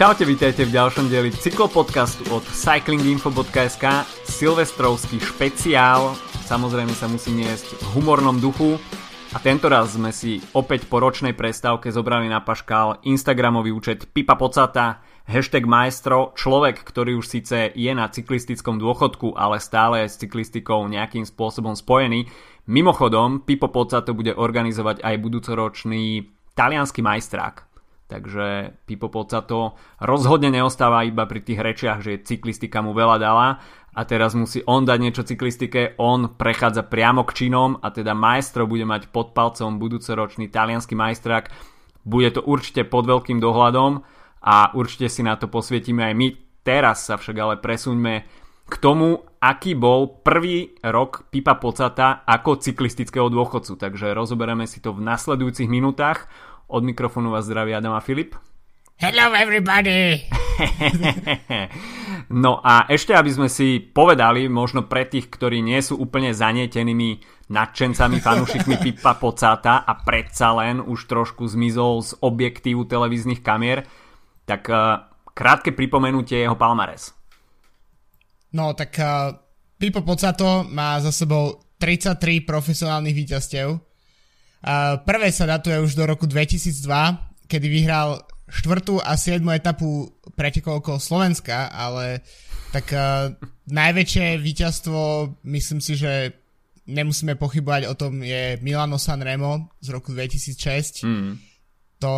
Čaute, vítajte v ďalšom dieli cyklopodcastu od cyclinginfo.sk Silvestrovský špeciál, samozrejme sa musí niesť v humornom duchu. A tento raz sme si opäť po ročnej prestávke zobrali na paškál Instagramový účet Pipa Pocata, hashtag maestro, človek, ktorý už síce je na cyklistickom dôchodku, ale stále je s cyklistikou nejakým spôsobom spojený. Mimochodom, Pipo Pocato bude organizovať aj budúcoročný talianský majstrák, Takže Pipo Pocato rozhodne neostáva iba pri tých rečiach, že cyklistika mu veľa dala a teraz musí on dať niečo cyklistike, on prechádza priamo k činom a teda majstro bude mať pod palcom budúcoročný talianský majstrák. Bude to určite pod veľkým dohľadom a určite si na to posvietime aj my. Teraz sa však ale presuňme k tomu, aký bol prvý rok Pipa Pocata ako cyklistického dôchodcu. Takže rozoberieme si to v nasledujúcich minútach. Od mikrofónu vás zdraví Adam a Filip. Hello everybody! no a ešte aby sme si povedali, možno pre tých, ktorí nie sú úplne zanietenými nadšencami, fanúšikmi Pipa Pocáta a predsa len už trošku zmizol z objektívu televíznych kamier, tak uh, krátke pripomenutie jeho palmares. No tak uh, Pipo Pocato má za sebou 33 profesionálnych víťazstiev, Prvé sa datuje už do roku 2002, kedy vyhral štvrtú a siedmu etapu pretekov okolo Slovenska, ale tak uh, najväčšie víťazstvo, myslím si, že nemusíme pochybovať o tom, je Milano Sanremo z roku 2006. Mm. To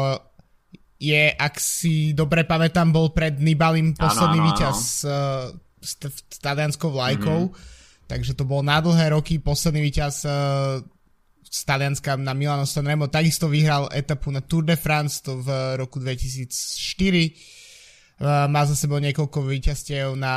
je, ak si dobre pamätám, bol pred Nibalim posledný ano, ano, víťaz uh, s, s talianskou vlajkou. Mm-hmm. Takže to bol na dlhé roky posledný víťaz uh, z Talianska na Milano Sanremo. Takisto vyhral etapu na Tour de France to v roku 2004. Má za sebou niekoľko víťazstiev na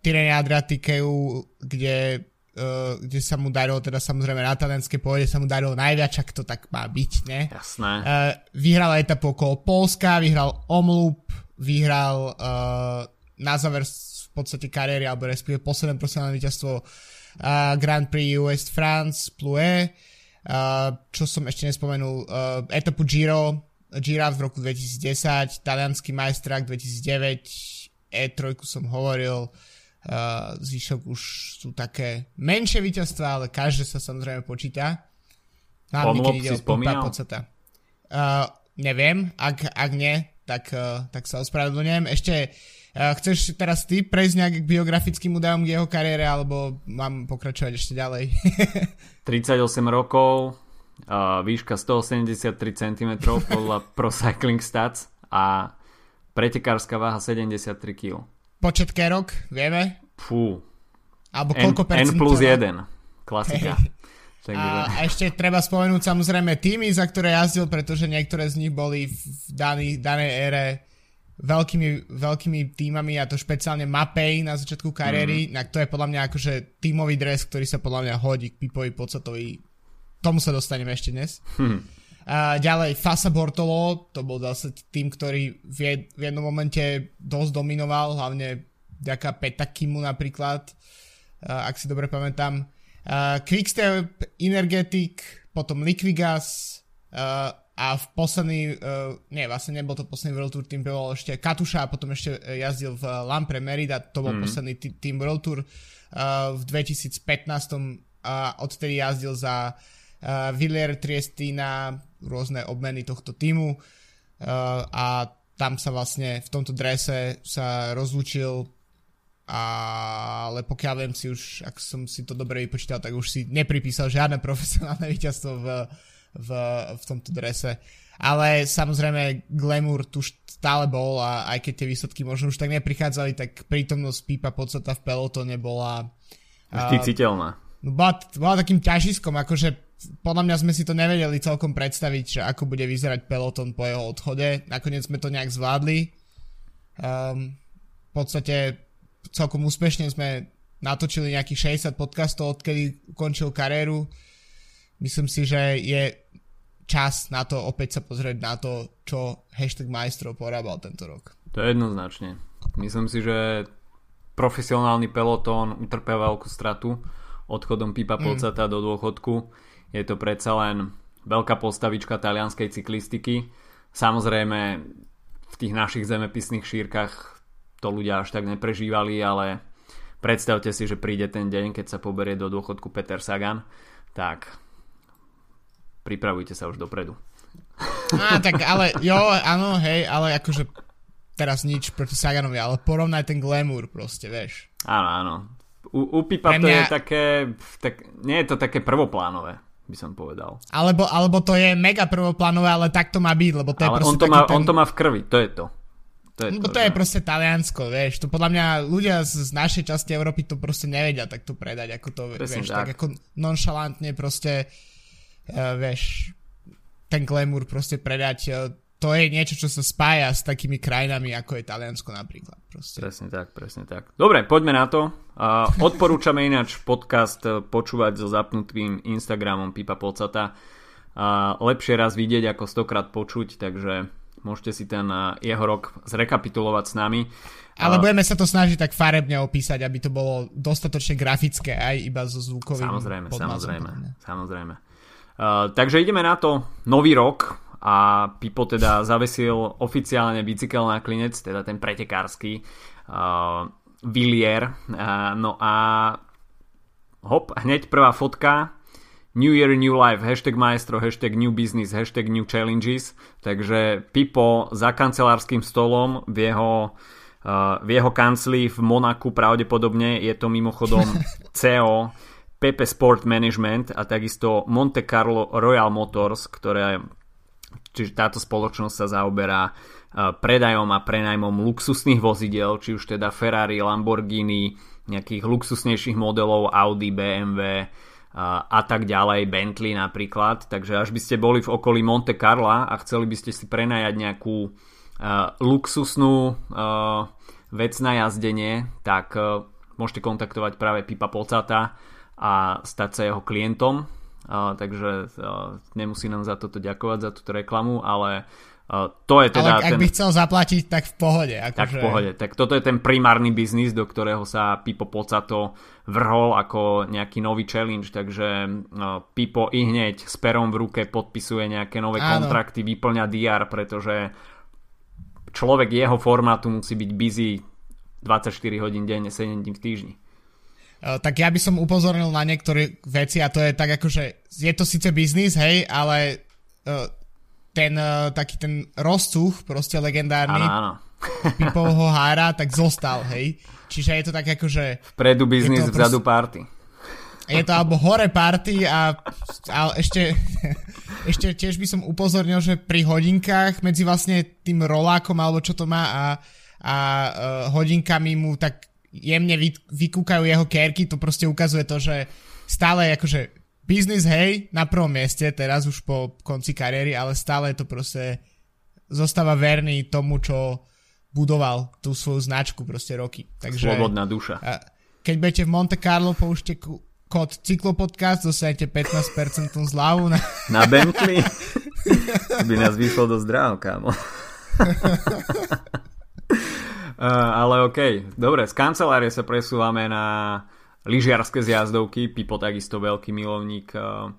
Tyrene Adriatikeu, kde, uh, kde sa mu darilo, teda samozrejme na talianskej pôde sa mu darilo najviac, ak to tak má byť, ne? Jasné. Uh, vyhral etapu okolo Polska, vyhral Omloop, vyhral na záver v podstate kariéry, alebo respektíve posledné profesionálne víťazstvo Grand Prix West France Plouet Uh, čo som ešte nespomenul, uh, etapu Giro, Gira v roku 2010, talianský majstrák 2009, E3 som hovoril, uh, zvyšok už sú také menšie víťazstvá, ale každé sa samozrejme počíta. Hlavne, keď ide o spomínal? Uh, neviem, ak, ak nie, tak, uh, tak sa ospravedlňujem. Ešte uh, chceš teraz ty prejsť nejak k biografickým údajom k jeho kariére, alebo mám pokračovať ešte ďalej? 38 rokov, uh, výška 183 cm podľa Pro Cycling Stats a pretekárska váha 73 kg. Počet rok, vieme? Fú. Alebo koľko N, N plus 1, klasika. Takže... A ešte treba spomenúť samozrejme týmy, za ktoré jazdil, pretože niektoré z nich boli v daný, danej ére veľkými, veľkými týmami a to špeciálne Mapei na začiatku kariéry, mm. na to je podľa mňa akože tímový dres, ktorý sa podľa mňa hodí k Pipovi Pocatovi. Tomu sa dostaneme ešte dnes. Mm. A ďalej Fasa Bortolo, to bol zase tým, ktorý v, jed, v jednom momente dosť dominoval, hlavne ďaká Petakimu napríklad, ak si dobre pamätám. Uh, Quickstep, Energetic, potom Liquigas, uh, a v posledný, uh, nie, vlastne nebol to posledný World Tour tým, bol ešte Katuša a potom ešte jazdil v Lampre Merida, to bol mm. posledný t- tým World Tour uh, v 2015 a odtedy jazdil za uh, Villiers Triestina, rôzne obmeny tohto týmu uh, a tam sa vlastne v tomto drese sa rozlúčil ale pokiaľ viem si už, ak som si to dobre vypočítal, tak už si nepripísal žiadne profesionálne víťazstvo v v, v tomto drese. Ale samozrejme glamour tu stále bol a aj keď tie výsledky možno už tak neprichádzali, tak prítomnosť Pípa podstata v pelotone bola... Vždy citeľná. Uh, bola, bola takým ťažiskom, akože podľa mňa sme si to nevedeli celkom predstaviť, že ako bude vyzerať peloton po jeho odchode. Nakoniec sme to nejak zvládli. Um, v podstate celkom úspešne sme natočili nejakých 60 podcastov, odkedy ukončil kariéru. Myslím si, že je čas na to opäť sa pozrieť na to, čo hashtag majstrov porábal tento rok. To je jednoznačne. Myslím si, že profesionálny pelotón utrpel veľkú stratu odchodom Pipa Polcata mm. do dôchodku. Je to predsa len veľká postavička talianskej cyklistiky. Samozrejme, v tých našich zemepisných šírkach to ľudia až tak neprežívali, ale predstavte si, že príde ten deň, keď sa poberie do dôchodku Peter Sagan, tak pripravujte sa už dopredu. Á, tak ale, jo, áno, hej, ale akože teraz nič proti Saganovi, ale porovnaj ten glamour proste, vieš. Áno, áno. U, u Pipa mňa... to je také, tak, nie je to také prvoplánové by som povedal. Alebo, alebo to je mega prvoplánové, ale tak to má byť, lebo to je ale on to, má, ten... on to má v krvi, to je to. To je, to, to je proste Taliansko, vieš. To podľa mňa ľudia z, z našej časti Európy to proste nevedia takto predať, ako to, Presne vieš, tak. tak ako nonšalantne proste, uh, vieš, ten glamour proste predať. Uh, to je niečo, čo sa spája s takými krajinami, ako je Taliansko napríklad. Proste. Presne tak, presne tak. Dobre, poďme na to. Uh, odporúčame ináč podcast uh, počúvať so zapnutým Instagramom Pipa Pocata. Uh, lepšie raz vidieť ako stokrát počuť, takže môžete si ten uh, jeho rok zrekapitulovať s nami. Ale uh, budeme sa to snažiť tak farebne opísať, aby to bolo dostatočne grafické aj iba so zvukovým Samozrejme, samozrejme, samozrejme. Uh, takže ideme na to. Nový rok, a Pipo teda zavesil oficiálne bicykel na klinec, teda ten pretekársky uh, Villier. Uh, no a hop, hneď prvá fotka New Year, New Life, hashtag maestro, hashtag New Business, hashtag New Challenges. Takže Pipo za kancelárským stolom v jeho, uh, v jeho kancli v Monaku pravdepodobne je to mimochodom CEO Pepe Sport Management a takisto Monte Carlo Royal Motors, ktoré Čiže táto spoločnosť sa zaoberá e, predajom a prenajmom luxusných vozidel, či už teda Ferrari, Lamborghini, nejakých luxusnejších modelov Audi, BMW a, tak ďalej, Bentley napríklad. Takže až by ste boli v okolí Monte Carla a chceli by ste si prenajať nejakú uh, luxusnú uh, vec na jazdenie, tak uh, môžete kontaktovať práve Pipa Pocata a stať sa jeho klientom Uh, takže uh, nemusí nám za toto ďakovať, za túto reklamu, ale uh, to je teda... Ale ak ten... by chcel zaplatiť, tak v pohode. Ako tak že... v pohode. Tak toto je ten primárny biznis, do ktorého sa Pipo Pocato vrhol ako nejaký nový challenge, takže uh, Pipo i hneď s perom v ruke podpisuje nejaké nové Áno. kontrakty, vyplňa DR, pretože človek jeho formátu musí byť busy 24 hodín denne, 7 dní v týždni. Eh, tak ja by som upozornil na niektoré veci a to je tak ako, že je to síce biznis, hej, ale uh, ten uh, taký ten rozcuch, proste legendárny áno, áno. Pipovho hára, tak zostal, hej. Čiže je to tak ako, že... Vpredu biznis, vzadu party. Je to alebo hore party a, a ešte, ešte tiež by som upozornil, že pri hodinkách medzi vlastne tým rolákom alebo čo to má a, a uh, hodinkami mu tak jemne vy, vykúkajú jeho kérky, to proste ukazuje to, že stále akože biznis, hej, na prvom mieste, teraz už po konci kariéry, ale stále to proste zostáva verný tomu, čo budoval tú svoju značku proste roky. Takže, Slobodná duša. Keď budete v Monte Carlo, použite kód Cyklopodcast, dostanete 15% zľavu na... Na Bentley? by nás vyšlo do zdravo, kámo. Uh, ale OK, dobre, z kancelárie sa presúvame na lyžiarske zjazdovky. Pipo takisto veľký milovník uh,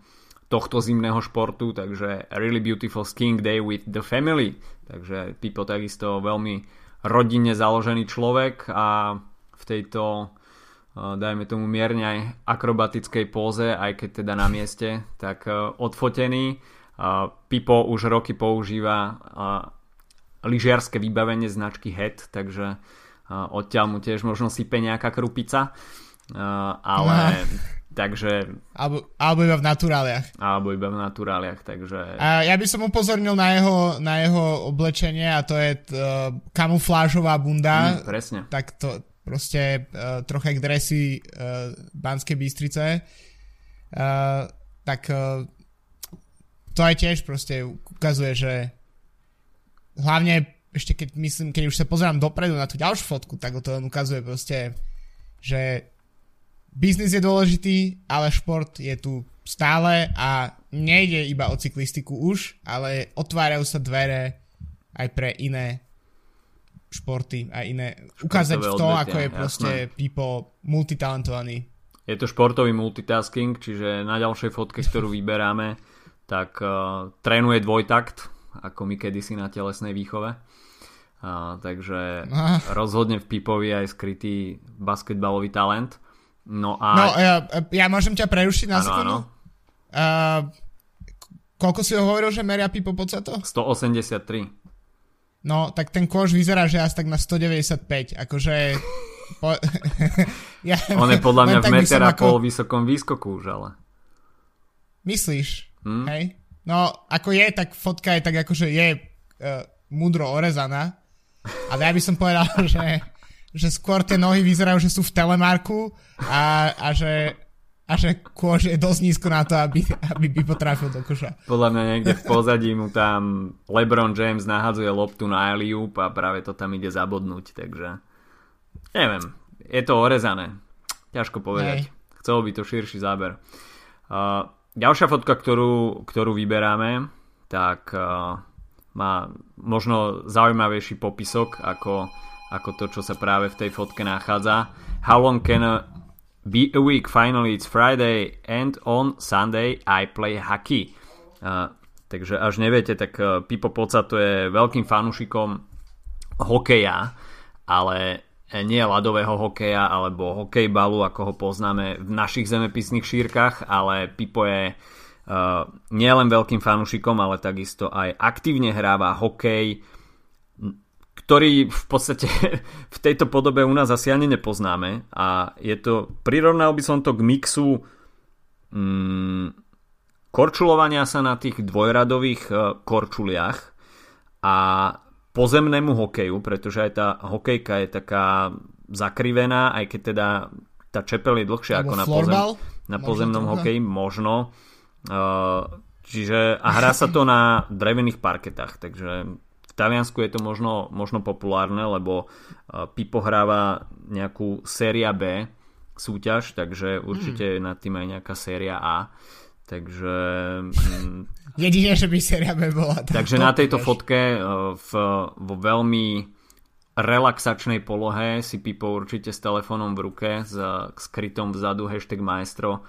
tohto zimného športu, takže Really Beautiful Skiing Day with the Family. Takže Pipo takisto veľmi rodinne založený človek a v tejto uh, dajme tomu mierne aj akrobatickej póze, aj keď teda na mieste, tak uh, odfotený. Pipo už roky používa lyžiarske vybavenie značky Head, takže odtiaľ mu tiež možno sype nejaká krupica. Uh, ale takže... Alebo, alebo iba v naturáliach. Alebo iba v naturáliach, takže... A ja by som upozornil na jeho, na jeho oblečenie a to je t, uh, kamuflážová bunda. Mm, presne. Tak to proste uh, trocha k dresy uh, Banskej Bystrice. Uh, tak uh, to aj tiež proste ukazuje, že hlavne ešte keď myslím, keď už sa pozerám dopredu na tú ďalšiu fotku, tak to ukazuje proste, že biznis je dôležitý, ale šport je tu stále a nejde iba o cyklistiku už, ale otvárajú sa dvere aj pre iné športy a iné. Ukázať v to, ako je proste. Pipo multitalentovaný. Je to športový multitasking, čiže na ďalšej fotke, ktorú vyberáme, tak uh, trénuje dvojtakt, ako my kedysi na telesnej výchove. Uh, takže Aha. rozhodne v Pipovi aj skrytý basketbalový talent. No a... No, ja, ja môžem ťa prerušiť na sekundu? Uh, koľko si hovoril, že meria Pipo podstato? 183. No, tak ten kôž vyzerá, že asi tak na 195. Akože... po... ja, On je podľa mňa v meter a ako... pol vysokom výskoku už, ale... Myslíš? Hmm? Hej? No, ako je, tak fotka je tak akože je uh, mudro orezaná, ale ja by som povedal, že, že skôr tie nohy vyzerajú, že sú v telemarku a, a že a že kôž je dosť nízko na to, aby, aby by potrafil do koša. Podľa mňa niekde v pozadí mu tam LeBron James nahadzuje loptu na Eliup a práve to tam ide zabodnúť, takže neviem, je to orezané. Ťažko povedať. Hej. Chcelo by to širší záber. Uh, ďalšia fotka, ktorú, ktorú vyberáme, tak uh, má možno zaujímavejší popisok ako, ako to, čo sa práve v tej fotke nachádza. How long can be a week? Finally it's Friday and on Sunday I play hockey. Uh, takže až neviete, tak uh, Pipo Poca to je veľkým fanúšikom hokeja, ale nie ľadového hokeja alebo hokejbalu, ako ho poznáme v našich zemepisných šírkach, ale Pipo je Uh, nie len veľkým fanúšikom, ale takisto aj aktívne hráva hokej, ktorý v podstate v tejto podobe u nás asi ani nepoznáme. A je to, prirovnal by som to k mixu mm, korčulovania sa na tých dvojradových uh, korčuliach a pozemnému hokeju, pretože aj tá hokejka je taká zakrivená, aj keď teda tá čepel je dlhšia ako na, pozem, na pozemnom hokeji, možno. Čiže, a hrá sa to na drevených parketách, takže Taliansku je to možno, možno populárne, lebo Pipo hráva nejakú séria B súťaž, takže určite je nad tým aj nejaká séria A. Takže... Mm, Jedine, že by séria B bola. Takže na tejto fotke v, vo veľmi relaxačnej polohe si Pipo určite s telefónom v ruke s skrytom vzadu hashtag maestro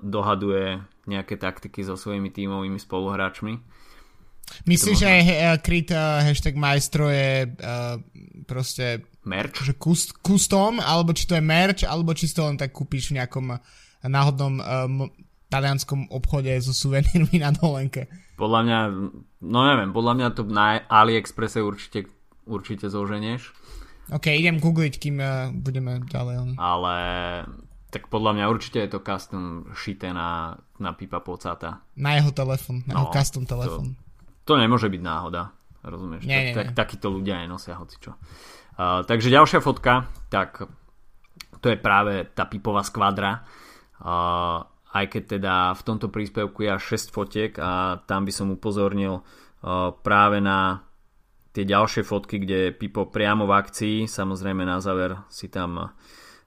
dohaduje nejaké taktiky so svojimi tímovými spoluhráčmi. Myslíš, že uh, kryt uh, hashtag maestro je uh, proste merch? Že kust, custom, alebo či to je merch, alebo či to len tak kúpiš v nejakom náhodnom um, talianskom obchode so suvenírmi na dolenke. Podľa mňa, no neviem, podľa mňa to na AliExpresse určite, určite zoženieš. OK, idem googliť, kým uh, budeme ďalej. Ale tak podľa mňa určite je to custom šité na, na Pipa Pocata. Na jeho telefon, na no, jeho custom telefon. To, to nemôže byť náhoda, rozumieš? Nie, tak, nie, tak, takíto ľudia nenosia hocičo. Uh, takže ďalšia fotka, tak to je práve tá Pipová skvadra. Uh, aj keď teda v tomto príspevku je až 6 fotiek a tam by som upozornil uh, práve na tie ďalšie fotky, kde je Pipo priamo v akcii. Samozrejme na záver si tam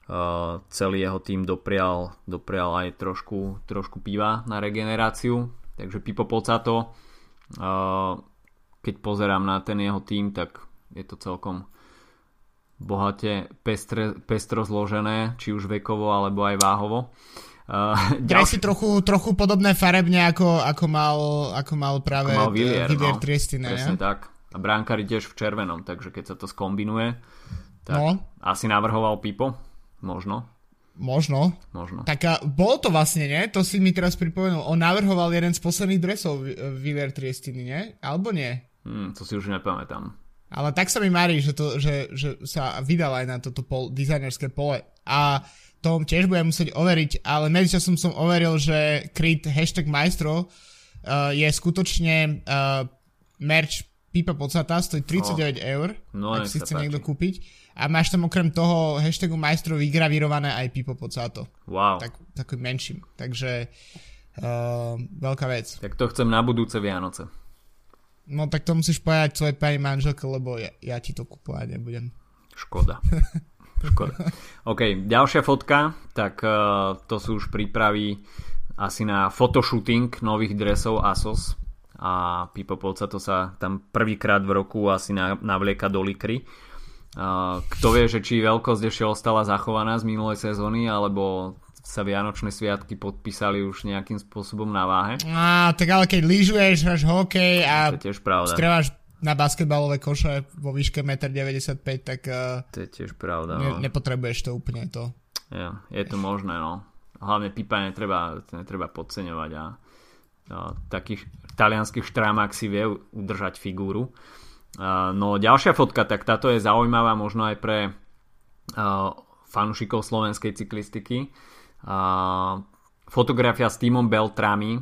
Uh, celý jeho tým doprial, doprial aj trošku, trošku piva na regeneráciu. Takže Pipo Pocato, keď pozerám na ten jeho tým, tak je to celkom bohate pestre, pestro zložené, či už vekovo alebo aj váhovo. Uh, ďalší... si trochu, trochu podobné farebne ako, ako, mal, ako mal práve ako mal Villier, Villier no, Triestine. Presne ja? tak. A bránkari tiež v červenom, takže keď sa to skombinuje, tak no. asi navrhoval Pipo. Možno. Možno. Možno. Tak a bolo to vlastne, nie? To si mi teraz pripomenul. On navrhoval jeden z posledných dresov Villier Triestiny, nie? Alebo nie? Hmm, to si už nepamätám. Ale tak sa mi marí, že, to, že, že sa vydal aj na toto pol, dizajnerské pole. A to tiež budem musieť overiť, ale medzičasom som overil, že kryt hashtag maestro uh, je skutočne uh, merch Pipa Pocata, stojí 39 oh. eur, no, ak si chce páči. niekto kúpiť a máš tam okrem toho hashtagu majstrov vygravírované aj Pipo Pocato. Wow. Tak, takým menším. Takže uh, veľká vec. Tak to chcem na budúce Vianoce. No tak to musíš povedať svojej pani manželke, lebo ja, ja ti to kupovať nebudem. Škoda. Škoda. OK, ďalšia fotka, tak uh, to sú už prípravy asi na photoshooting nových dresov ASOS a Pipo Pocato sa tam prvýkrát v roku asi navlieka do likry kto vie, že či veľkosť ešte ostala zachovaná z minulej sezóny, alebo sa Vianočné sviatky podpísali už nejakým spôsobom na váhe. Á, tak ale keď lyžuješ, hráš hokej a to tiež pravda. strieľaš na basketbalové koše vo výške 1,95 m, tak uh, to je tiež pravda. Ne, no. nepotrebuješ to úplne to. Ja, je to možné, no. Hlavne pipa netreba, netreba podceňovať a, a takých talianských štrámák si vie udržať figúru. No ďalšia fotka, tak táto je zaujímavá možno aj pre fanúšikov slovenskej cyklistiky. Fotografia s týmom Beltrami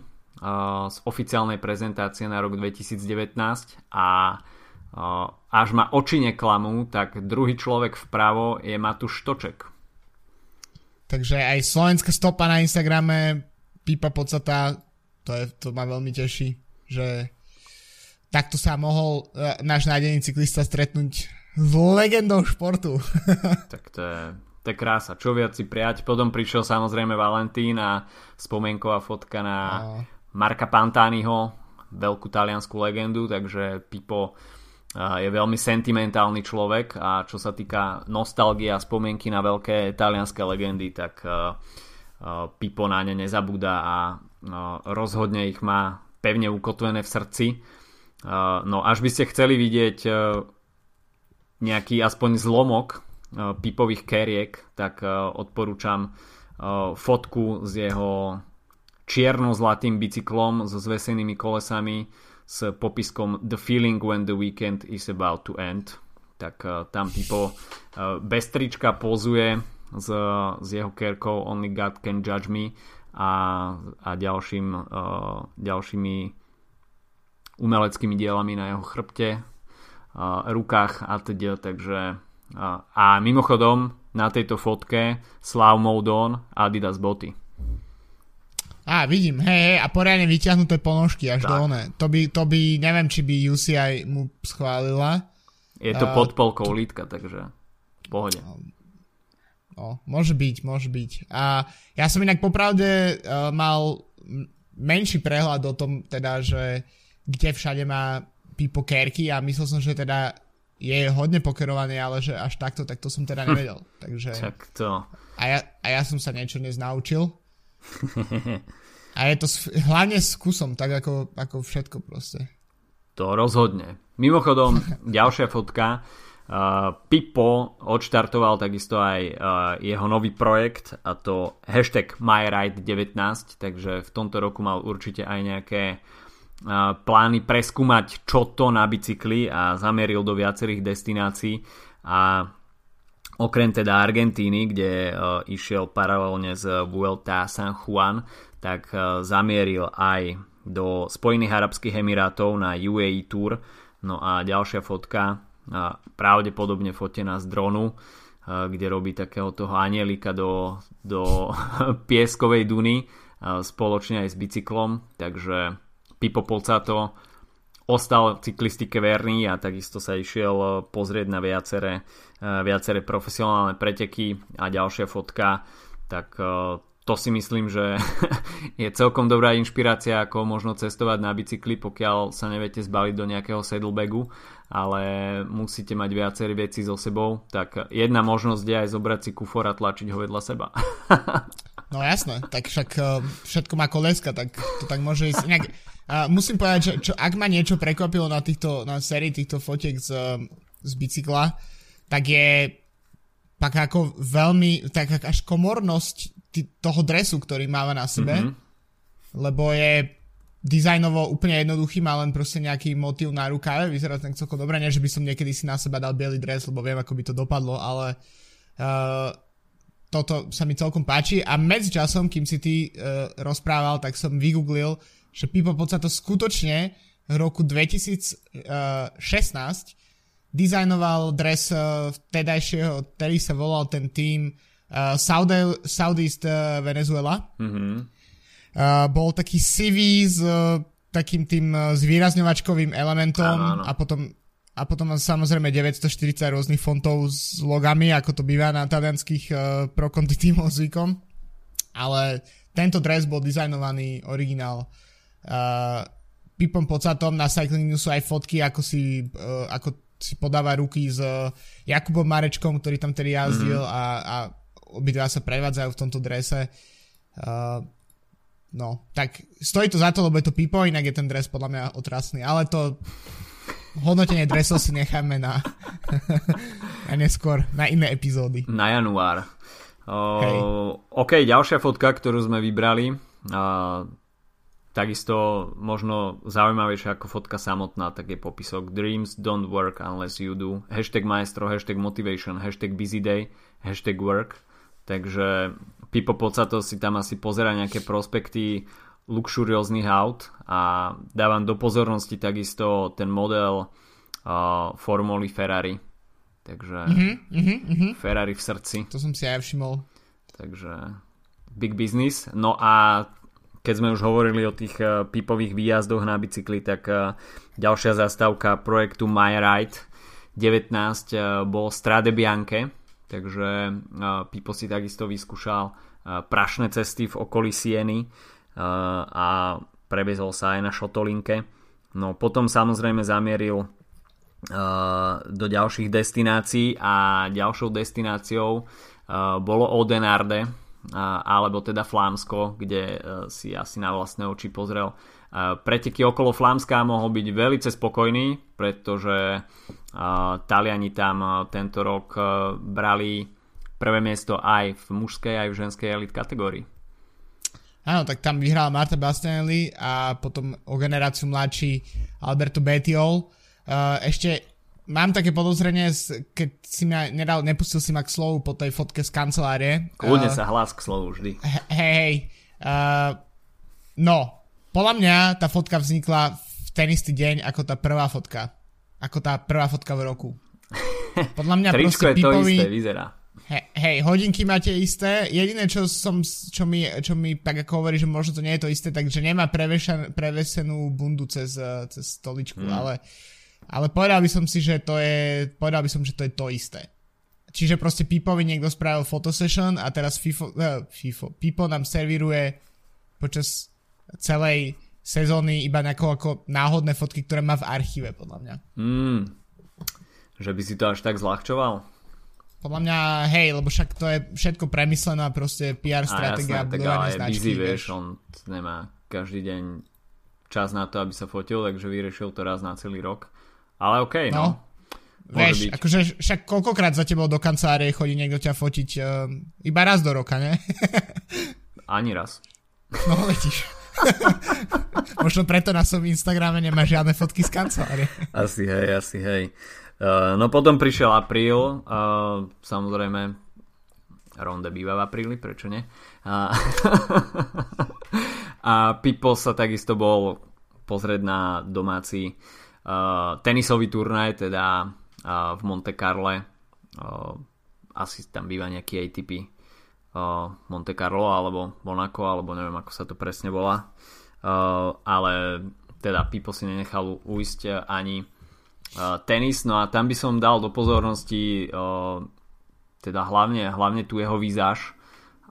z oficiálnej prezentácie na rok 2019 a až ma oči neklamú, tak druhý človek vpravo je Matúš Štoček. Takže aj slovenská stopa na Instagrame, Pipa Podstata, to, je, to ma veľmi teší, že takto sa mohol uh, náš nádený cyklista stretnúť s legendou športu. tak to je, to je krása. Čo viac si prijať. Potom prišiel samozrejme Valentín a spomienková fotka na no. Marka Pantaniho, veľkú taliansku legendu, takže Pipo je veľmi sentimentálny človek a čo sa týka nostalgie a spomienky na veľké talianské legendy, tak Pipo na ne nezabúda a rozhodne ich má pevne ukotvené v srdci. No až by ste chceli vidieť nejaký aspoň zlomok pipových keriek, tak odporúčam fotku z jeho čierno-zlatým bicyklom so zvesenými kolesami s popiskom The feeling when the weekend is about to end. Tak tam uh, bez trička pozuje s, s jeho kerkou Only God can judge me a, a ďalším, ďalšími umeleckými dielami na jeho chrbte, uh, rukách a teda, takže uh, a mimochodom na tejto fotke Slav Moudon Adidas boty. Á, vidím, hej, hej, a poriadne vyťahnuté ponožky až tak. do one. To by, to by, neviem, či by UCI mu schválila. Je to uh, pod polkou lítka, takže v pohode. No, no, môže byť, môže byť. A ja som inak popravde uh, mal menší prehľad o tom, teda, že kde všade má Pipo kerky a myslel som, že teda je hodne pokerovaný, ale že až takto, tak to som teda nevedel. Takže... Tak to. A ja, a ja som sa niečo dnes naučil. A je to hlavne s kusom, tak ako, ako všetko proste. To rozhodne. Mimochodom, ďalšia fotka. Uh, Pipo odštartoval takisto aj uh, jeho nový projekt a to hashtag MyRide19, takže v tomto roku mal určite aj nejaké uh, plány preskúmať, čo to na bicykli a zameril do viacerých destinácií a okrem teda Argentíny, kde uh, išiel paralelne z Vuelta San Juan, tak uh, zamieril aj do Spojených Arabských Emirátov na UAE Tour. No a ďalšia fotka, uh, pravdepodobne fotená z dronu, kde robí takého toho anielika do, do pieskovej duny spoločne aj s bicyklom, takže Pipo Polcato ostal cyklistike verný a takisto sa išiel pozrieť na viaceré Eh, viaceré profesionálne preteky a ďalšia fotka, tak eh, to si myslím, že je celkom dobrá inšpirácia, ako možno cestovať na bicykli, pokiaľ sa neviete zbaviť do nejakého saddlebagu, ale musíte mať viaceré veci so sebou, tak jedna možnosť je aj zobrať si kufor a tlačiť ho vedľa seba. No jasné, tak však eh, všetko má koleska, tak to tak môže ísť. Inak, musím povedať, že čo, ak ma niečo prekvapilo na, týchto, na sérii týchto fotiek z, z bicykla, tak je tak ako veľmi, tak až komornosť toho dresu, ktorý máva na sebe, mm-hmm. lebo je dizajnovo úplne jednoduchý, má len proste nejaký motív na rukáve, vyzerá ten celkom dobre, nie že by som niekedy si na seba dal biely dres, lebo viem, ako by to dopadlo, ale uh, toto sa mi celkom páči a medzi časom, kým si ty uh, rozprával, tak som vygooglil, že Pipo to skutočne v roku 2016 dizajnoval dres vtedajšieho, ktorý sa volal ten tým uh, Saudi, Southeast uh, Venezuela. Mm-hmm. Uh, bol taký sivý s uh, takým tým uh, zvýrazňovačkovým elementom áno, áno. a potom a potom samozrejme 940 rôznych fontov s logami, ako to býva na talianských uh, pro konti tímov zvykom. Ale tento dres bol dizajnovaný originál uh, Pipom Pocatom, na Cycling sú aj fotky, ako si, uh, ako si podáva ruky s eh, Jakubom Marečkom, ktorý tam tedy jazdil mm-hmm. a, a obidva sa prevádzajú v tomto drese. Uh, no, tak stojí to za to, lebo je to pipo, inak je ten dres podľa mňa otrasný, ale to hodnotenie dresov si necháme na, na neskôr, na iné epizódy. Na január. Uh, OK, ďalšia fotka, ktorú sme vybrali. Uh, takisto možno zaujímavejšia ako fotka samotná, tak je popisok Dreams don't work unless you do. Hashtag maestro, hashtag motivation, hashtag busy day, hashtag work. Takže Pipo Pocato si tam asi pozera nejaké prospekty luxurióznych aut a dávam do pozornosti takisto ten model uh, Formuli Ferrari Takže mm-hmm, mm-hmm. Ferrari v srdci. To som si aj všimol. Takže big business. No a keď sme už hovorili o tých uh, pipových výjazdoch na bicykli, tak uh, ďalšia zastávka projektu My Ride 19 uh, bol Strade Bianche, takže uh, Pipo si takisto vyskúšal uh, prašné cesty v okolí Sieny uh, a prevezol sa aj na šotolinke. No potom samozrejme zamieril do ďalších destinácií a ďalšou destináciou bolo Odenarde alebo teda Flámsko, kde si asi na vlastné oči pozrel preteky okolo Flámska mohol byť veľmi spokojný, pretože Taliani tam tento rok brali prvé miesto aj v mužskej, aj v ženskej elit kategórii. Áno, tak tam vyhral Marta Bastianelli a potom o generáciu mladší Alberto Betiol ešte mám také podozrenie, keď si ma nedal, nepustil si ma k slovu po tej fotke z kancelárie. Kľudne uh, sa hlas k slovu vždy. Hej, hej. Uh, no, podľa mňa tá fotka vznikla v ten istý deň ako tá prvá fotka. Ako tá prvá fotka v roku. Podľa mňa Tričko je to isté, vyzerá. Hej, hej, hodinky máte isté. Jediné, čo, som, čo, mi, čo mi tak ako hovorí, že možno to nie je to isté, takže nemá prevesenú bundu cez, cez stoličku, mm. ale ale povedal by som si, že to je, povedal by som, že to je to isté. Čiže proste Pipovi niekto spravil fotosession a teraz FIFO, uh, FIFO, Pipo nám servíruje počas celej sezóny iba ako náhodné fotky, ktoré má v archíve, podľa mňa. Mm, že by si to až tak zľahčoval? Podľa mňa, hej, lebo však to je všetko premyslená proste PR stratégia a budovanie značky. Busy, vieš, on nemá každý deň čas na to, aby sa fotil, takže vyriešil to raz na celý rok. Ale okej, okay, no. no. Vieš, byť. akože však koľkokrát za tebou do kancelárie chodí niekto ťa fotiť uh, iba raz do roka, ne? Ani raz. No, letíš. Možno preto na svojom Instagrame nemá žiadne fotky z kancelárie. Asi hej, asi hej. Uh, no potom prišiel apríl, uh, samozrejme Ronde býva v apríli, prečo nie? Uh, a Pipo sa takisto bol pozrieť na domáci uh, tenisový turnaj, teda v Monte Carle. Uh, asi tam býva nejaký ATP Monte Carlo alebo Monaco, alebo neviem ako sa to presne volá. Ale teda Pipo si nenechal uísť ani tenis, no a tam by som dal do pozornosti teda hlavne, hlavne tu jeho výzaž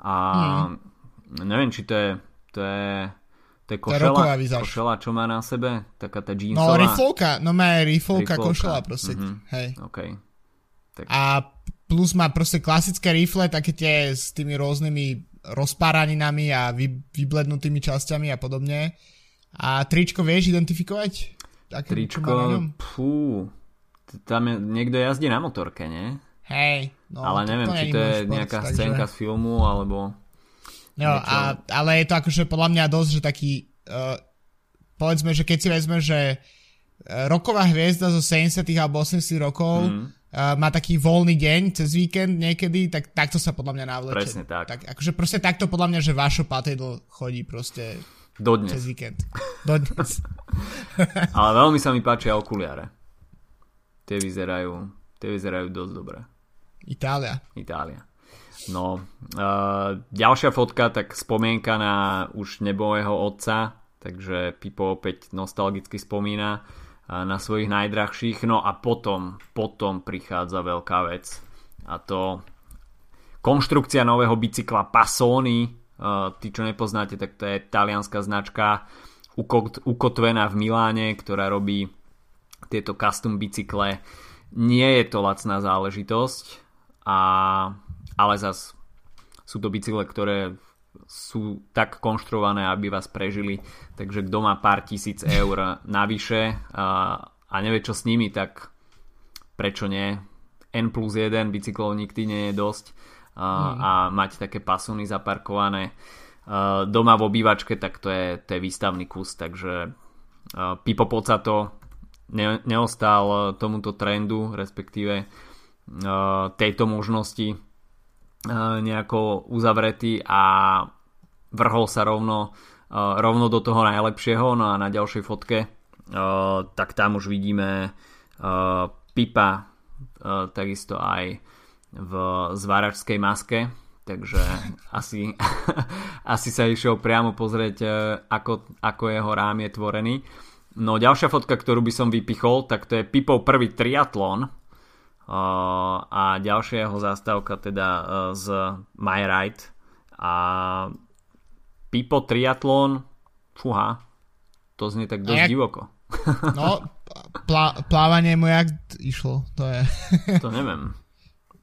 a mm. neviem, či to je, to je to je košela, košela, čo má na sebe? Taká tá jeansová. No riflovka, no má riflovka, košela proste. Mm-hmm. Hej. Okay. Tak. A plus má proste klasické rifle, také tie s tými rôznymi rozpáraninami a vy, vyblednutými časťami a podobne. A tričko vieš identifikovať? Také, tričko, pú, tam je, niekto jazdí na motorke, nie? Hej. No, ale neviem, to či to je šport, nejaká takže... scénka z filmu, alebo... Jo, a, ale je to akože podľa mňa dosť, že taký, uh, povedzme, že keď si vezme, že uh, roková hviezda zo 70 alebo 80 rokov mm. Uh, má taký voľný deň cez víkend niekedy, tak takto sa podľa mňa navleče. Presne tak. tak. Akože proste takto podľa mňa, že Vašo Patedl chodí proste Dodnes. cez víkend. Dodnes. ale veľmi sa mi páčia okuliare. Tie vyzerajú, tie vyzerajú dosť dobre. Itália. Itália. No, uh, ďalšia fotka, tak spomienka na už nebového otca, takže Pipo opäť nostalgicky spomína na svojich najdrahších. No a potom, potom prichádza veľká vec a to konštrukcia nového bicykla Passoni. Uh, tí, čo nepoznáte, tak to je talianská značka ukotvená v Miláne, ktorá robí tieto custom bicykle. Nie je to lacná záležitosť a ale zas sú to bicykle, ktoré sú tak konštruované, aby vás prežili, takže kto má pár tisíc eur navyše a, a nevie čo s nimi, tak prečo nie? N plus 1 bicyklov nikdy nie je dosť uh, mm. a mať také pasuny zaparkované uh, doma v obývačke, tak to je, to je výstavný kus, takže uh, Pipo Pocato ne, neostal tomuto trendu, respektíve tejto možnosti nejako uzavretý a vrhol sa rovno, uh, rovno do toho najlepšieho, no a na ďalšej fotke uh, tak tam už vidíme uh, Pipa takisto aj v zváračskej maske, takže asi, asi sa išiel priamo pozrieť, ako, ako jeho rám je tvorený. No ďalšia fotka, ktorú by som vypichol, tak to je Pipov prvý triatlon a ďalšia jeho zástavka teda z My Ride. A Pipo triatlon, fúha, to znie tak dosť jak... divoko. No, plá, plávanie mu jak išlo, to je. To neviem.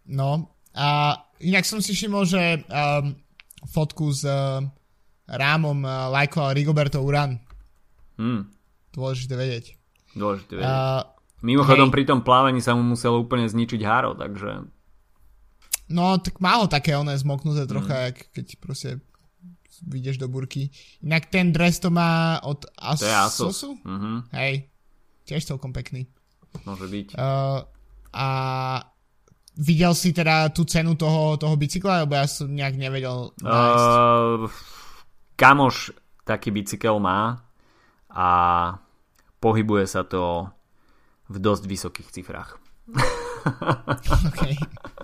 No, a inak som si všimol, že um, fotku s uh, rámom uh, lajkoval Rigoberto Uran. Hmm. Dôležité vedieť. Dôležité vedieť. Uh, Mimochodom, hej. pri tom plávaní sa mu muselo úplne zničiť háro, takže... No, tak málo také oné zmoknuté trocha, mm. keď proste vyjdeš do burky. Inak ten dres to má od Asosu? To je Asos. Mm-hmm. Hej, tiež celkom pekný. Môže byť. Uh, a videl si teda tú cenu toho, toho bicykla, lebo ja som nejak nevedel nájsť. Uh, kamoš taký bicykel má a pohybuje sa to v dosť vysokých cifrách. okay.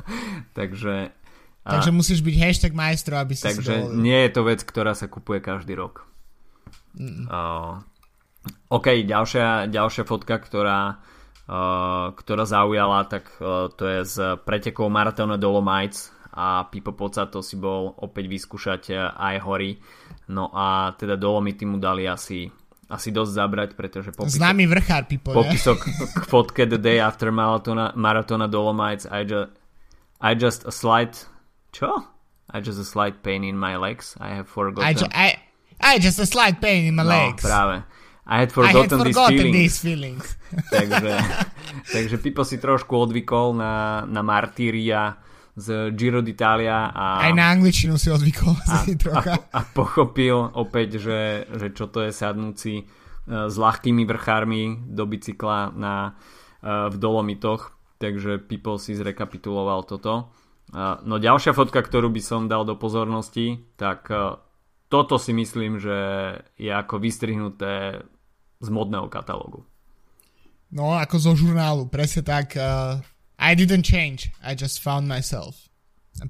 Takže a, Takže musíš byť hashtag majstro, aby si takže si nie je to vec, ktorá sa kupuje každý rok. Mm. Uh, OK, ďalšia, ďalšia fotka, ktorá, uh, ktorá zaujala, tak uh, to je z pretekov Marathona Dolomites a Pipo to si bol opäť vyskúšať aj hory. No a teda Dolomity mu dali asi asi dosť zabrať, pretože popisok, Známy vrchár Pipo, popisok k fotke The Day After Maratona, Maratona Dolomites I just, I just a slight čo? I just a slight pain in my legs. I have forgotten. I, ju- I, I just a slight pain in my no, legs. práve. I had forgotten, I had forgotten these feelings. These feelings. takže, takže Pipo si trošku odvykol na, na martíria z Giro d'Italia a... Aj na angličtinu si odvykol a, si trocha. A, a pochopil opäť, že, že čo to je sadnúci uh, s ľahkými vrchármi do bicykla na, uh, v Dolomitoch. Takže Pipo si zrekapituloval toto. No ďalšia fotka, ktorú by som dal do pozornosti, tak e, toto si myslím, že je ako vystrihnuté z modného katalógu. No, ako zo žurnálu, presne tak. Uh, I didn't change, I just found myself.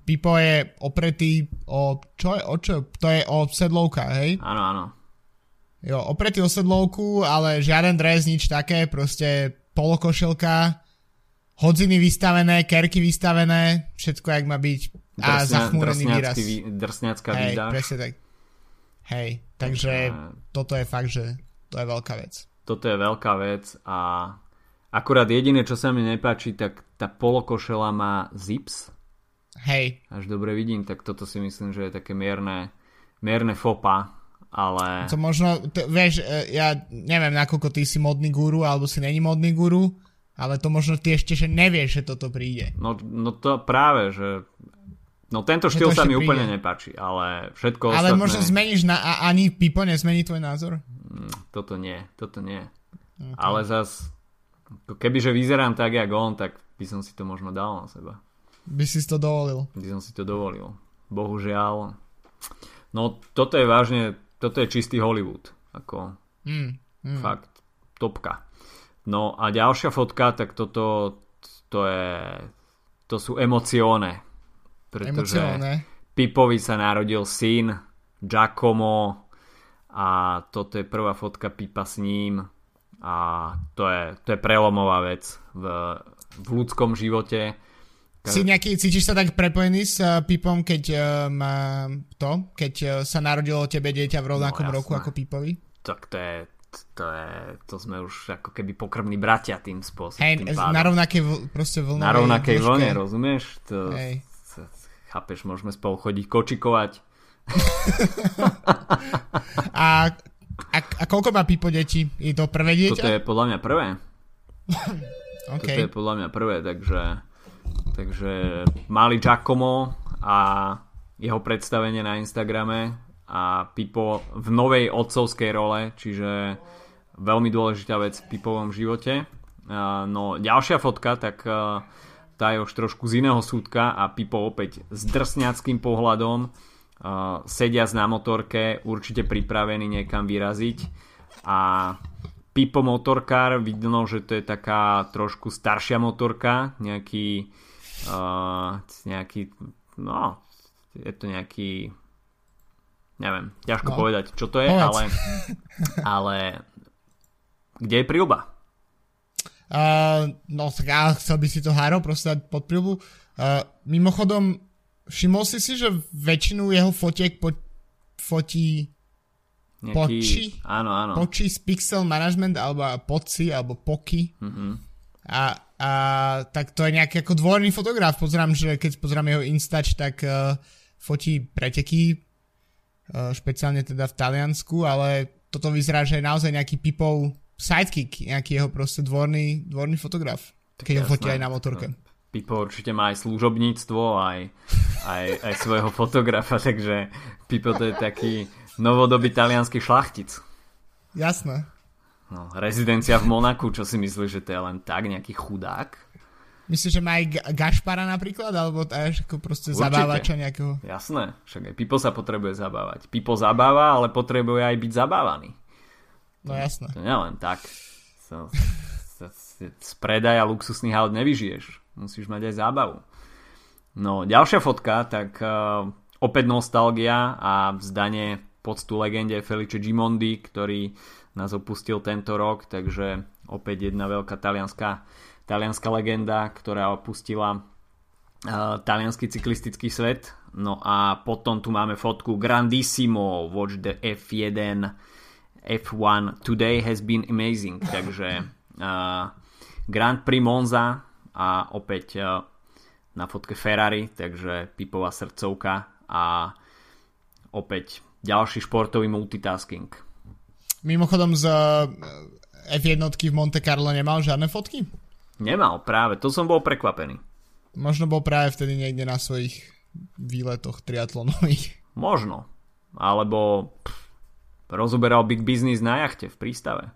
Pipo je opretý o... Čo je? O čo? To je o sedlovka, hej? Áno, áno. Jo, opretý o sedlovku, ale žiaden dres, nič také, proste polokošelka, hodziny vystavené, kerky vystavené, všetko jak má byť a Drsňa, zachmúrený výraz. Drsňacká Hej, presne tak. Hej, takže a... toto je fakt, že to je veľká vec. Toto je veľká vec a akurát jediné, čo sa mi nepáči, tak tá polokošela má zips. Hej. Až dobre vidím, tak toto si myslím, že je také mierne, mierne fopa, ale... To možno, to, vieš, e, ja neviem, nakoľko ty si modný guru, alebo si není modný guru, ale to možno ty ešte že nevieš, že toto príde. No, no to práve, že No tento štýl sa mi príde. úplne nepáči, ale všetko Ale ostatné... možno zmeníš na, a ani Pipo nezmení tvoj názor? Mm, toto nie, toto nie. Okay. Ale zas, kebyže vyzerám tak, jak on, tak by som si to možno dal na seba. By si to dovolil. By som si to dovolil. Bohužiaľ. No toto je vážne, toto je čistý Hollywood. Ako mm, mm. fakt topka. No a ďalšia fotka, tak toto to je to sú emocione. Pretože emocione. Pipovi sa narodil syn Giacomo a toto je prvá fotka Pipa s ním a to je, to je prelomová vec v, v ľudskom živote. Si nejaký, cítiš sa tak prepojený s uh, Pipom, keď uh, má to, keď uh, sa narodilo tebe dieťa v rovnakom no, roku ako Pipovi? Tak to je, to, je, to sme už ako keby pokrmní bratia tým spôsobom. Hej, na rovnakej proste vlne. Na rovnakej dĺžke. vlne, rozumieš? To, Hej. Chápeš, môžeme spolu chodiť kočikovať. a, a, a koľko má Pipo deti? Je to prvé dieťa? Toto je podľa mňa prvé. okay. Toto je podľa mňa prvé, takže, takže mali Giacomo a jeho predstavenie na Instagrame a Pipo v novej otcovskej role, čiže veľmi dôležitá vec v Pipovom živote. No ďalšia fotka, tak tá je už trošku z iného súdka a Pipo opäť s drsňackým pohľadom sedia na motorke, určite pripravený niekam vyraziť a Pipo motorkár, vidno, že to je taká trošku staršia motorka, nejaký uh, nejaký no, je to nejaký neviem, ťažko no. povedať, čo to je, Povedz. ale ale kde je príľba? Uh, no tak ja chcel by si to Haro proste dať pod príľbu. Uh, mimochodom, všimol si si, že väčšinu jeho fotiek po, fotí Nejaký... Poči. Áno, áno. Poči z Pixel Management, alebo Poci, alebo Poky. Mm-hmm. A, a tak to je nejaký ako dvorný fotograf. Pozerám, že keď pozerám jeho Instač, tak uh, fotí preteky, špeciálne teda v Taliansku, ale toto vyzerá, že je naozaj nejaký Pipov sidekick, nejaký jeho proste dvorný, dvorný fotograf. Keď ho fotí aj na motorke. Pipo určite má aj služobníctvo, aj, aj, aj svojho fotografa, takže Pipo to je taký novodobý talianský šlachtic. Jasné. No, rezidencia v Monaku, čo si myslíš, že to je len tak, nejaký chudák? Myslíš, že má aj Gašpara napríklad, alebo aj ako proste Určite. zabávača nejakého? Jasné, však aj Pipo sa potrebuje zabávať. Pipo zabáva, ale potrebuje aj byť zabávaný. No jasné. To nie len tak. So, so, z predaja luxusných aut nevyžiješ. Musíš mať aj zábavu. No, ďalšia fotka, tak uh, opäť nostalgia a vzdanie poctu legende Felice Gimondi, ktorý nás opustil tento rok, takže opäť jedna veľká talianská, talianská legenda, ktorá opustila uh, talianský cyklistický svet. No a potom tu máme fotku Grandissimo, watch the F1 F1 today has been amazing, takže uh, Grand Prix Monza a opäť uh, na fotke Ferrari, takže pipová srdcovka a opäť ďalší športový multitasking. Mimochodom z eh, F1 v Monte Carlo nemal žiadne fotky? Nemal, práve, to som bol prekvapený. Možno bol práve vtedy niekde na svojich výletoch triatlonových. Možno, alebo pff, rozoberal big business na jachte v prístave.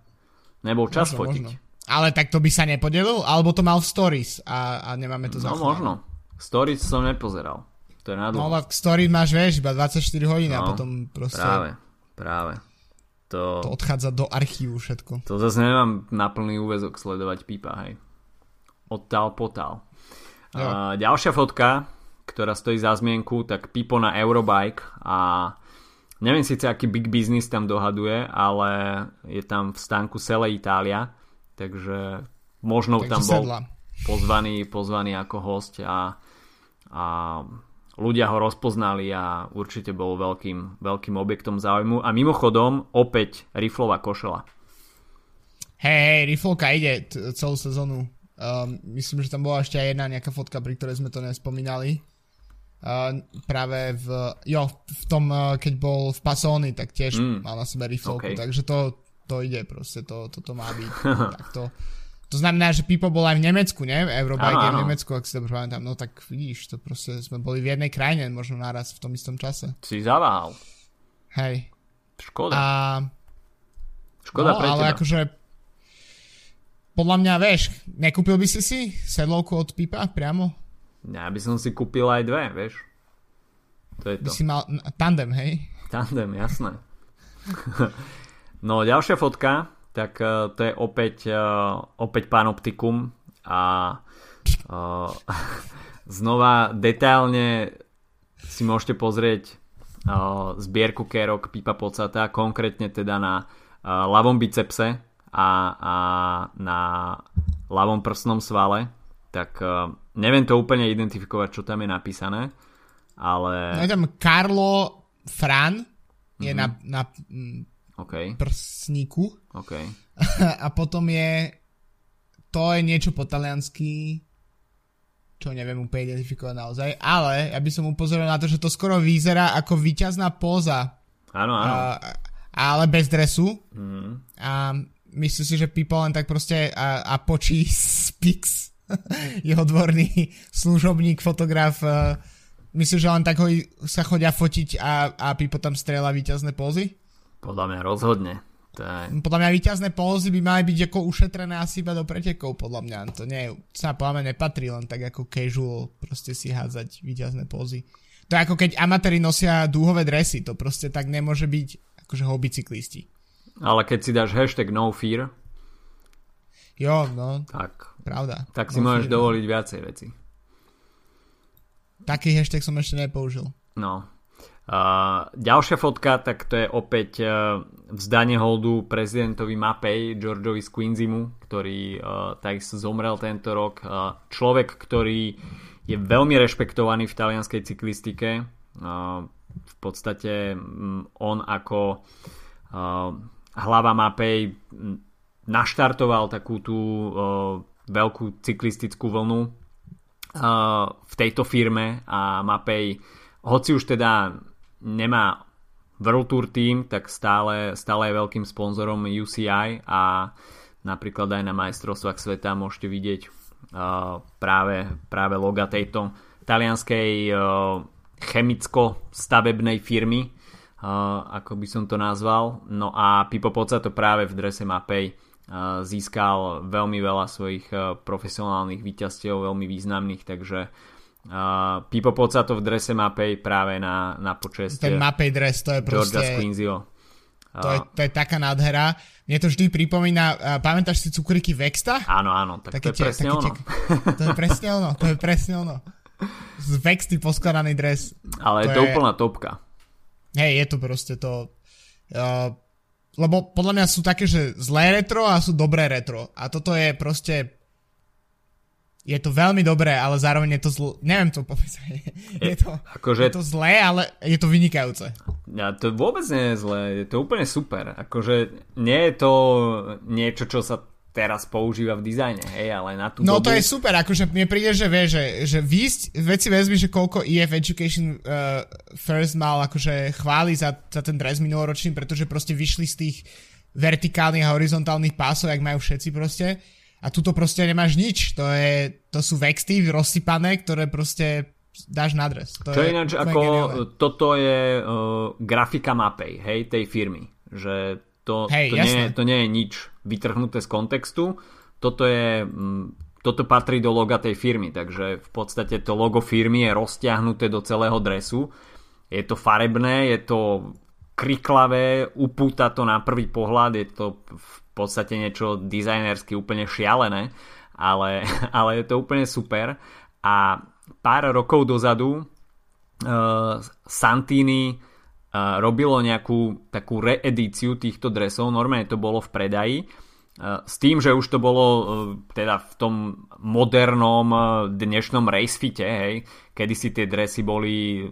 Nebol čas možno, fotiť. Možno. Ale tak to by sa nepodelil? Alebo to mal v stories a, a nemáme to No možno. Stories som nepozeral. To je No ale story máš, vieš, iba 24 hodín no, a potom proste... Práve, práve. To, to odchádza do archívu všetko. To zase nemám na plný úvezok sledovať pípa, hej. Odtal potal. Uh, ďalšia fotka, ktorá stojí za zmienku, tak Pipo na Eurobike a neviem síce aký big business tam dohaduje, ale je tam v stánku Sele Itália, takže možno takže tam bol sedla. pozvaný, pozvaný ako host a, a ľudia ho rozpoznali a určite bol veľkým, veľkým objektom záujmu. A mimochodom, opäť riflová košela. Hej, hej, riflovka ide t- celú sezónu. Um, myslím, že tam bola ešte aj jedna nejaká fotka, pri ktorej sme to nespomínali. Uh, práve v, jo, v tom, uh, keď bol v Pasóny, tak tiež mm. mal na sebe riflovku, okay. takže to, to ide proste, to, to, to má byť takto. To znamená, že Pipo bol aj v Nemecku, ne? Eurobike je v Nemecku, ak si to pamätám. No tak vidíš, to proste sme boli v jednej krajine, možno naraz v tom istom čase. Si zaváhal. Hej. Škoda. A... Škoda no, pre ale teba. akože podľa mňa, vieš, nekúpil by si si sedlovku od Pipa priamo? Ja by som si kúpil aj dve, vieš. To je to. By si mal tandem, hej? Tandem, jasné. no, ďalšia fotka tak uh, to je opäť, uh, opäť panoptikum a uh, znova detailne si môžete pozrieť zbierku kérok Pipa Pocata, konkrétne teda na ľavom bicepse a, a na ľavom prsnom svale, tak uh, neviem to úplne identifikovať, čo tam je napísané, ale... No je tam Carlo Fran, je mm-hmm. na, na okay. prsníku. Okay. a potom je to je niečo po taliansky čo neviem úplne identifikovať naozaj, ale ja by som upozoril na to, že to skoro vyzerá ako výťazná póza. Áno, áno. A, ale bez dresu. Mm. A myslíš si, že Pipo len tak proste a, a počí Spix, jeho dvorný služobník, fotograf, uh, myslíš, že len tak ho, sa chodia fotiť a, a Pipo tam strieľa víťazné pózy? Podľa mňa rozhodne. To je... Podľa mňa víťazné pózy by mali byť ako ušetrené asi iba do pretekov, podľa mňa. To nie, sa podľa mňa nepatrí len tak ako casual proste si hádzať víťazné pózy. To je ako keď amatéri nosia dúhové dresy, to proste tak nemôže byť akože hobby cyklisti. Ale keď si dáš hashtag no fear, jo, no, tak, pravda. tak si no môžeš fear, dovoliť no. viacej veci. Taký hashtag som ešte nepoužil. No. Uh, ďalšia fotka, tak to je opäť uh, vzdanie holdu prezidentovi Mapej, Georgeovi Squinzimu, ktorý uh, takisto zomrel tento rok. Uh, človek, ktorý je veľmi rešpektovaný v talianskej cyklistike. V podstate mm, on ako hlava mapej naštartoval takú tú veľkú cyklistickú vlnu v tejto firme a Mapej, hoci už teda nemá World Tour team, tak stále, stále je veľkým sponzorom UCI a napríklad aj na majstrovstvách sveta môžete vidieť práve, práve loga tejto talianskej chemicko-stavebnej firmy, ako by som to nazval. No a Pipo to práve v drese Mapej získal veľmi veľa svojich profesionálnych výťazstiev, veľmi významných, takže Pipo to v drese Mapej práve na, na počest Ten Mapej dres, to je proste... Georgia To je, to je taká nádhera. Mne to vždy pripomína, uh, pamätáš si cukriky Vexta? Áno, áno, tak taký to je tie, presne ono. Tie, to je presne ono, to je presne ono. Z Vexty poskladaný dres. Ale to je to úplná topka. Hej, je to proste to... Uh, lebo podľa mňa sú také, že zlé retro a sú dobré retro. A toto je proste je to veľmi dobré, ale zároveň je to zlé. Neviem to povedať. Je, je, to, akože... je to zlé, ale je to vynikajúce. Ja, to vôbec nie je zlé, je to úplne super. Akože nie je to niečo, čo sa teraz používa v dizajne, hej, ale na tú No dobu... to je super, akože mne príde, že vie, že, že výsť, veci vezmi, že koľko EF Education uh, First mal akože chváli za, za ten dres minuloročný, pretože proste vyšli z tých vertikálnych a horizontálnych pásov, jak majú všetci proste a tuto proste nemáš nič. To, je, to sú vexty rozsypané, ktoré proste dáš na dres. To, to je ináč ako, geniálne. toto je uh, grafika mapej, hej, tej firmy. Že to, hej, to, nie, to nie je nič vytrhnuté z kontextu. Toto je... Um, toto patrí do loga tej firmy, takže v podstate to logo firmy je roztiahnuté do celého dresu. Je to farebné, je to kriklavé, upúta to na prvý pohľad, je to v podstate niečo dizajnersky úplne šialené, ale, ale je to úplne super. A pár rokov dozadu uh, Santini robilo nejakú takú reedíciu týchto dresov, normálne to bolo v predaji, uh, s tým, že už to bolo uh, teda v tom modernom uh, dnešnom racefite, hej, kedy si tie dresy boli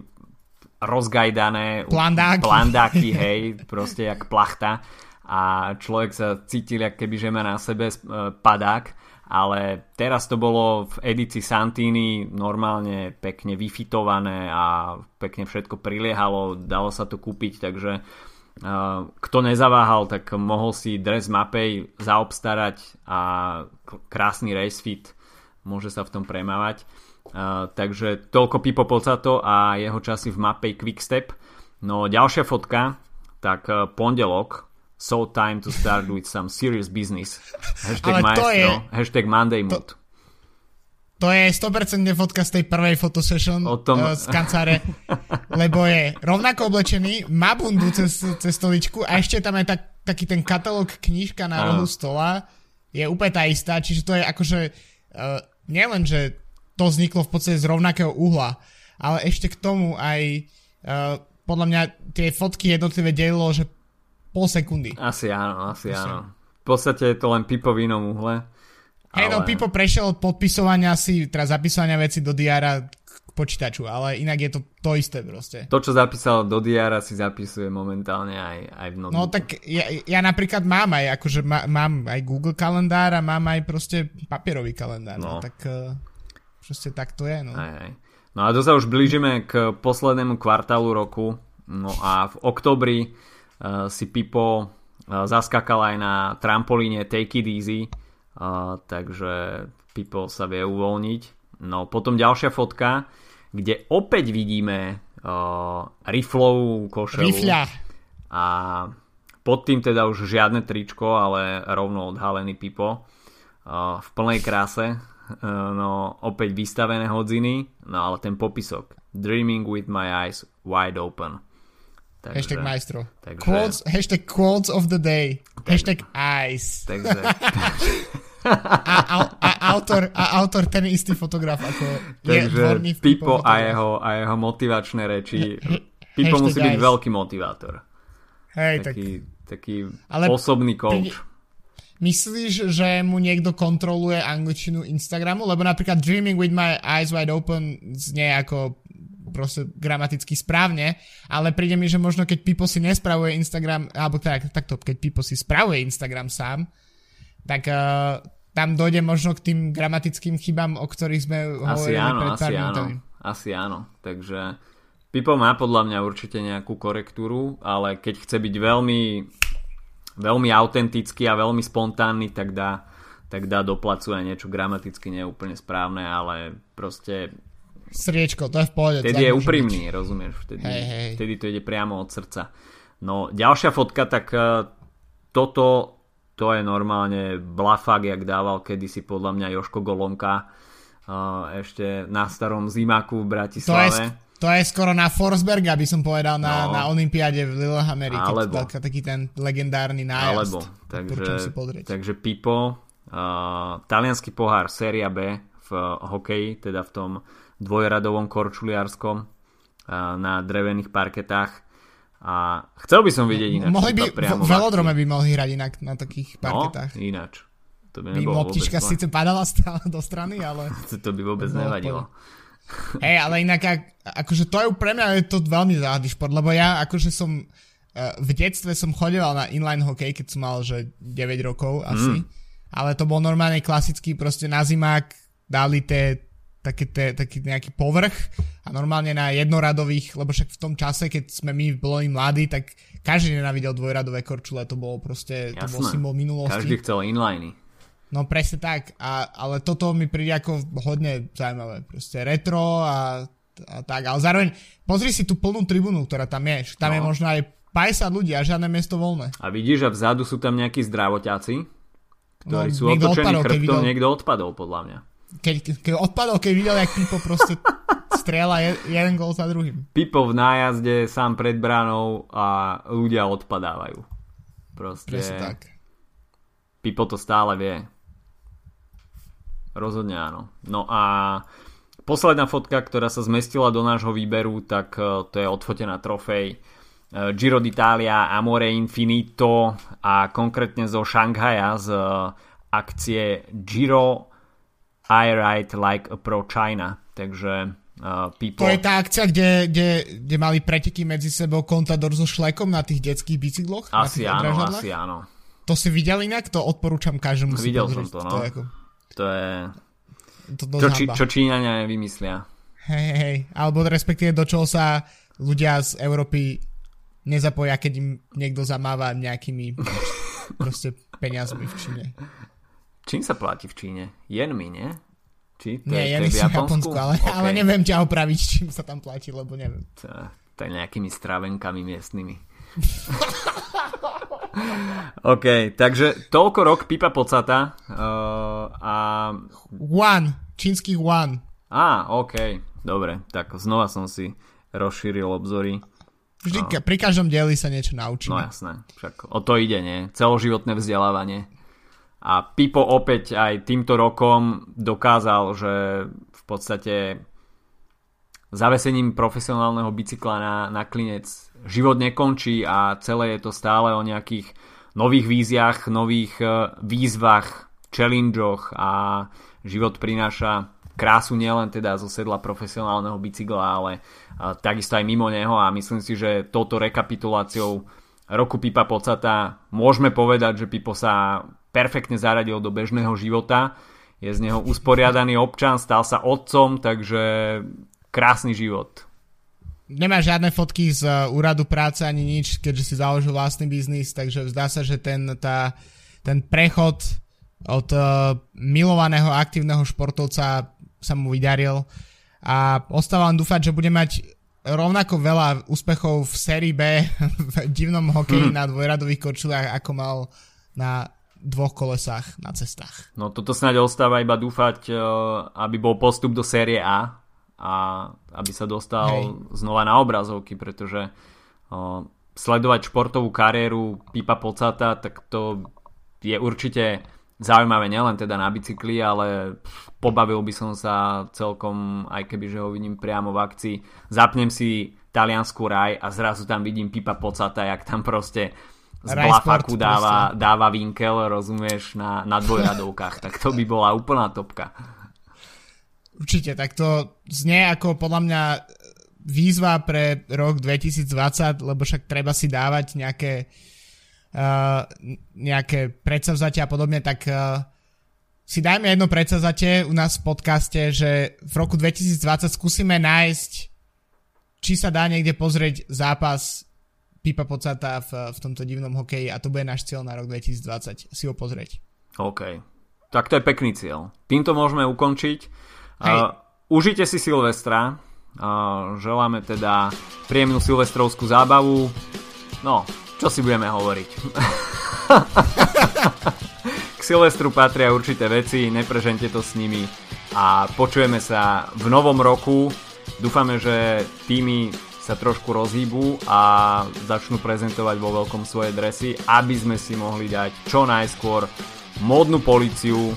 rozgajdané plandáky, plandáky hej, proste jak plachta. A človek sa cítil, ako keby že má na sebe e, padák, ale teraz to bolo v edícii Santini normálne pekne vyfitované a pekne všetko priliehalo, dalo sa to kúpiť, takže e, kto nezaváhal, tak mohol si dres mapej zaobstarať a krásny race fit môže sa v tom premávať. Uh, takže toľko Pipo Pocato a jeho časy v mapej Quickstep. No ďalšia fotka, tak uh, pondelok, So time to start with some serious business. Hashtag maestro, je, hashtag Monday mood. To, to je 100% fotka z tej prvej fotosession o tom... uh, z kanceláre, lebo je rovnako oblečený, má bundu cez, cez stoličku a ešte tam je tak, taký ten katalóg knižka na rohu stola, je úplne tá istá, čiže to je akože uh, nielen, že to vzniklo v podstate z rovnakého uhla, ale ešte k tomu aj uh, podľa mňa tie fotky jednotlivé delilo, že pol sekundy. Asi áno, asi Myslím. áno. V podstate je to len Pipo v inom uhle. Hej, no, ale... no Pipo prešiel od podpisovania si, teda zapisovania veci do diára k počítaču, ale inak je to to isté proste. To, čo zapísal do diára, si zapisuje momentálne aj, aj v notebooku. No tak ja, ja napríklad mám aj, akože má, mám aj Google kalendár a mám aj proste papierový kalendár. No. no tak uh, proste tak to je. No. Aj, aj. no a to sa už blížime k poslednému kvartálu roku. No a v oktobri si Pipo uh, zaskakal aj na trampolíne Take It Easy, takže Pipo sa vie uvoľniť. No potom ďalšia fotka, kde opäť vidíme uh, riflovú košelu. Rifľa. A pod tým teda už žiadne tričko, ale rovno odhalený Pipo uh, v plnej kráse. Uh, no opäť vystavené hodziny, no ale ten popisok. Dreaming with my eyes wide open. Takže, hashtag majstro. Takže, quotes, hashtag quotes of the day. Tak, hashtag eyes. Takže, a, a, a, autor, a autor ten istý fotograf ako Takže je Pipo a jeho, a jeho motivačné reči. Pipo musí byť veľký motivátor. Hej, taký, tak... taký Ale osobný coach. Myslíš, že mu niekto kontroluje angličtinu Instagramu? Lebo napríklad Dreaming with my eyes wide open znie ako proste gramaticky správne, ale príde mi, že možno keď Pipo si nespravuje Instagram, alebo tak, takto, keď Pipo si spravuje Instagram sám, tak uh, tam dojde možno k tým gramatickým chybám, o ktorých sme asi hovorili áno, pred pár asi áno, asi áno, takže Pipo má podľa mňa určite nejakú korektúru, ale keď chce byť veľmi veľmi autentický a veľmi spontánny, tak dá, tak dá do placu aj niečo gramaticky neúplne správne, ale proste Sriečko, to je v pohode. Vtedy je úprimný, byť. rozumieš? Vtedy, hej, hej. vtedy to ide priamo od srdca. No, ďalšia fotka, tak uh, toto to je normálne blafak, jak dával kedysi podľa mňa Joško Golonka uh, ešte na starom zimaku v Bratislave. To je, to je skoro na Forsberga, by som povedal, na, no, na Olympiade v Lillehammeri, keď taký ten legendárny nájazd. Alebo, takže, takže Pipo, uh, talianský pohár Séria B v uh, hokeji, teda v tom dvojradovom korčuliarskom uh, na drevených parketách a chcel by som vidieť ináč. Mohli by, priamo v velodrome by mohli hrať inak na takých no, parketách. No, ináč. To by, by loptička síce padala stále do strany, ale... to by vôbec to nevadilo. Hej, ale inak, akože to je pre mňa je to veľmi záhadný šport, lebo ja akože som eh, v detstve som chodeval na inline hokej, keď som mal že 9 rokov asi, mm. ale to bol normálne klasický, proste na zimák dali tie taký, te, taký nejaký povrch a normálne na jednoradových, lebo však v tom čase, keď sme my boli mladí, tak každý nenávidel dvojradové korčule, to bolo proste, Jasné. to bol symbol minulosti. Každý chcel inliny. No presne tak, a, ale toto mi príde ako hodne zaujímavé, proste retro a, a tak, ale zároveň pozri si tú plnú tribúnu, ktorá tam je, tam no. je možno aj 50 ľudí a žiadne miesto voľné. A vidíš, že vzadu sú tam nejakí zdravoťáci, ktorí no, sú otočení chrbtom, videl... niekto odpadol podľa mňa keď, keď odpadol, keď videl, jak Pipo proste strieľa jeden gol za druhým. Pipo v nájazde sám pred bránou a ľudia odpadávajú. Proste... Presne tak. Pipo to stále vie. Rozhodne áno. No a posledná fotka, ktorá sa zmestila do nášho výberu, tak e, to je odfotená trofej e, Giro d'Italia Amore Infinito a konkrétne zo Šanghaja z e, akcie Giro I write like a pro China. Takže uh, people... To je tá akcia, kde, kde, kde mali preteky medzi sebou Contador so Šlekom na tých detských bicykloch? Asi áno, asi áno. To si videl inak? To odporúčam každému Videl som to, no. To je, ako... to je... To čo, či, čo Číňania vymyslia. Hej, hej, alebo respektíve do čoho sa ľudia z Európy nezapoja, keď im niekto zamáva nejakými proste peniazmi v Číne. Čím sa platí v Číne? Jenmi, nie? Či to nie, je, to je v Japonsku, Japonsku ale, okay. ale neviem ťa opraviť, čím sa tam platí, lebo neviem. To, to je nejakými stravenkami miestnymi. OK, takže toľko rok Pipa Pocata uh, a... One, čínsky one. Á, OK, dobre, tak znova som si rozšíril obzory. Vždy, uh, pri každom dieli sa niečo naučíme. No jasné, však o to ide, nie? Celoživotné vzdelávanie. A Pipo opäť aj týmto rokom dokázal, že v podstate zavesením profesionálneho bicykla na, na klinec život nekončí a celé je to stále o nejakých nových víziach, nových e, výzvach, challengeoch a život prináša krásu nielen teda zo sedla profesionálneho bicykla, ale takisto aj mimo neho. A myslím si, že touto rekapituláciou roku Pipa Pocata môžeme povedať, že Pipo sa perfektne zaradil do bežného života. Je z neho usporiadaný občan, stal sa otcom, takže krásny život. nemá žiadne fotky z uh, úradu práce ani nič, keďže si založil vlastný biznis, takže zdá sa, že ten, tá, ten prechod od uh, milovaného aktívneho športovca sa mu vydaril a ostáva len dúfať, že bude mať rovnako veľa úspechov v sérii B v divnom hokeji hmm. na dvojradových kočulách, ako mal na dvoch kolesách na cestách. No toto snáď ostáva iba dúfať, uh, aby bol postup do série A, a aby sa dostal Hej. znova na obrazovky, pretože o, sledovať športovú kariéru Pipa Pocata, tak to je určite zaujímavé nielen teda na bicykli, ale pobavil by som sa celkom, aj keby že ho vidím priamo v akcii. Zapnem si taliansku raj a zrazu tam vidím Pipa Pocata, jak tam proste z blafaku dáva, dáva vinkel, rozumieš, na, na dvojradovkách. tak to by bola úplná topka. Určite, tak to znie ako podľa mňa výzva pre rok 2020, lebo však treba si dávať nejaké uh, nejaké predsavzatia a podobne, tak uh, si dajme jedno predsavzatie u nás v podcaste, že v roku 2020 skúsime nájsť, či sa dá niekde pozrieť zápas Pipa Pocata v, v tomto divnom hokeji a to bude náš cieľ na rok 2020, si ho pozrieť. OK, tak to je pekný cieľ. Týmto môžeme ukončiť. Uh, užite si Silvestra. Uh, želáme teda príjemnú silvestrovskú zábavu. No, čo si budeme hovoriť? K Silvestru patria určité veci, neprežente to s nimi a počujeme sa v novom roku. Dúfame, že týmy sa trošku rozhýbu a začnú prezentovať vo veľkom svoje dresy, aby sme si mohli dať čo najskôr módnu policiu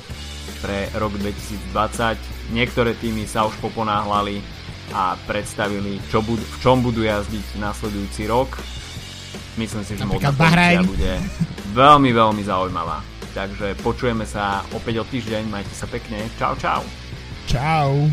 pre rok 2020. Niektoré týmy sa už poponáhľali a predstavili, čo bud- v čom budú jazdiť nasledujúci rok. Myslím si, že modná bude veľmi, veľmi zaujímavá. Takže počujeme sa opäť o týždeň, majte sa pekne. Čau, čau. Čau.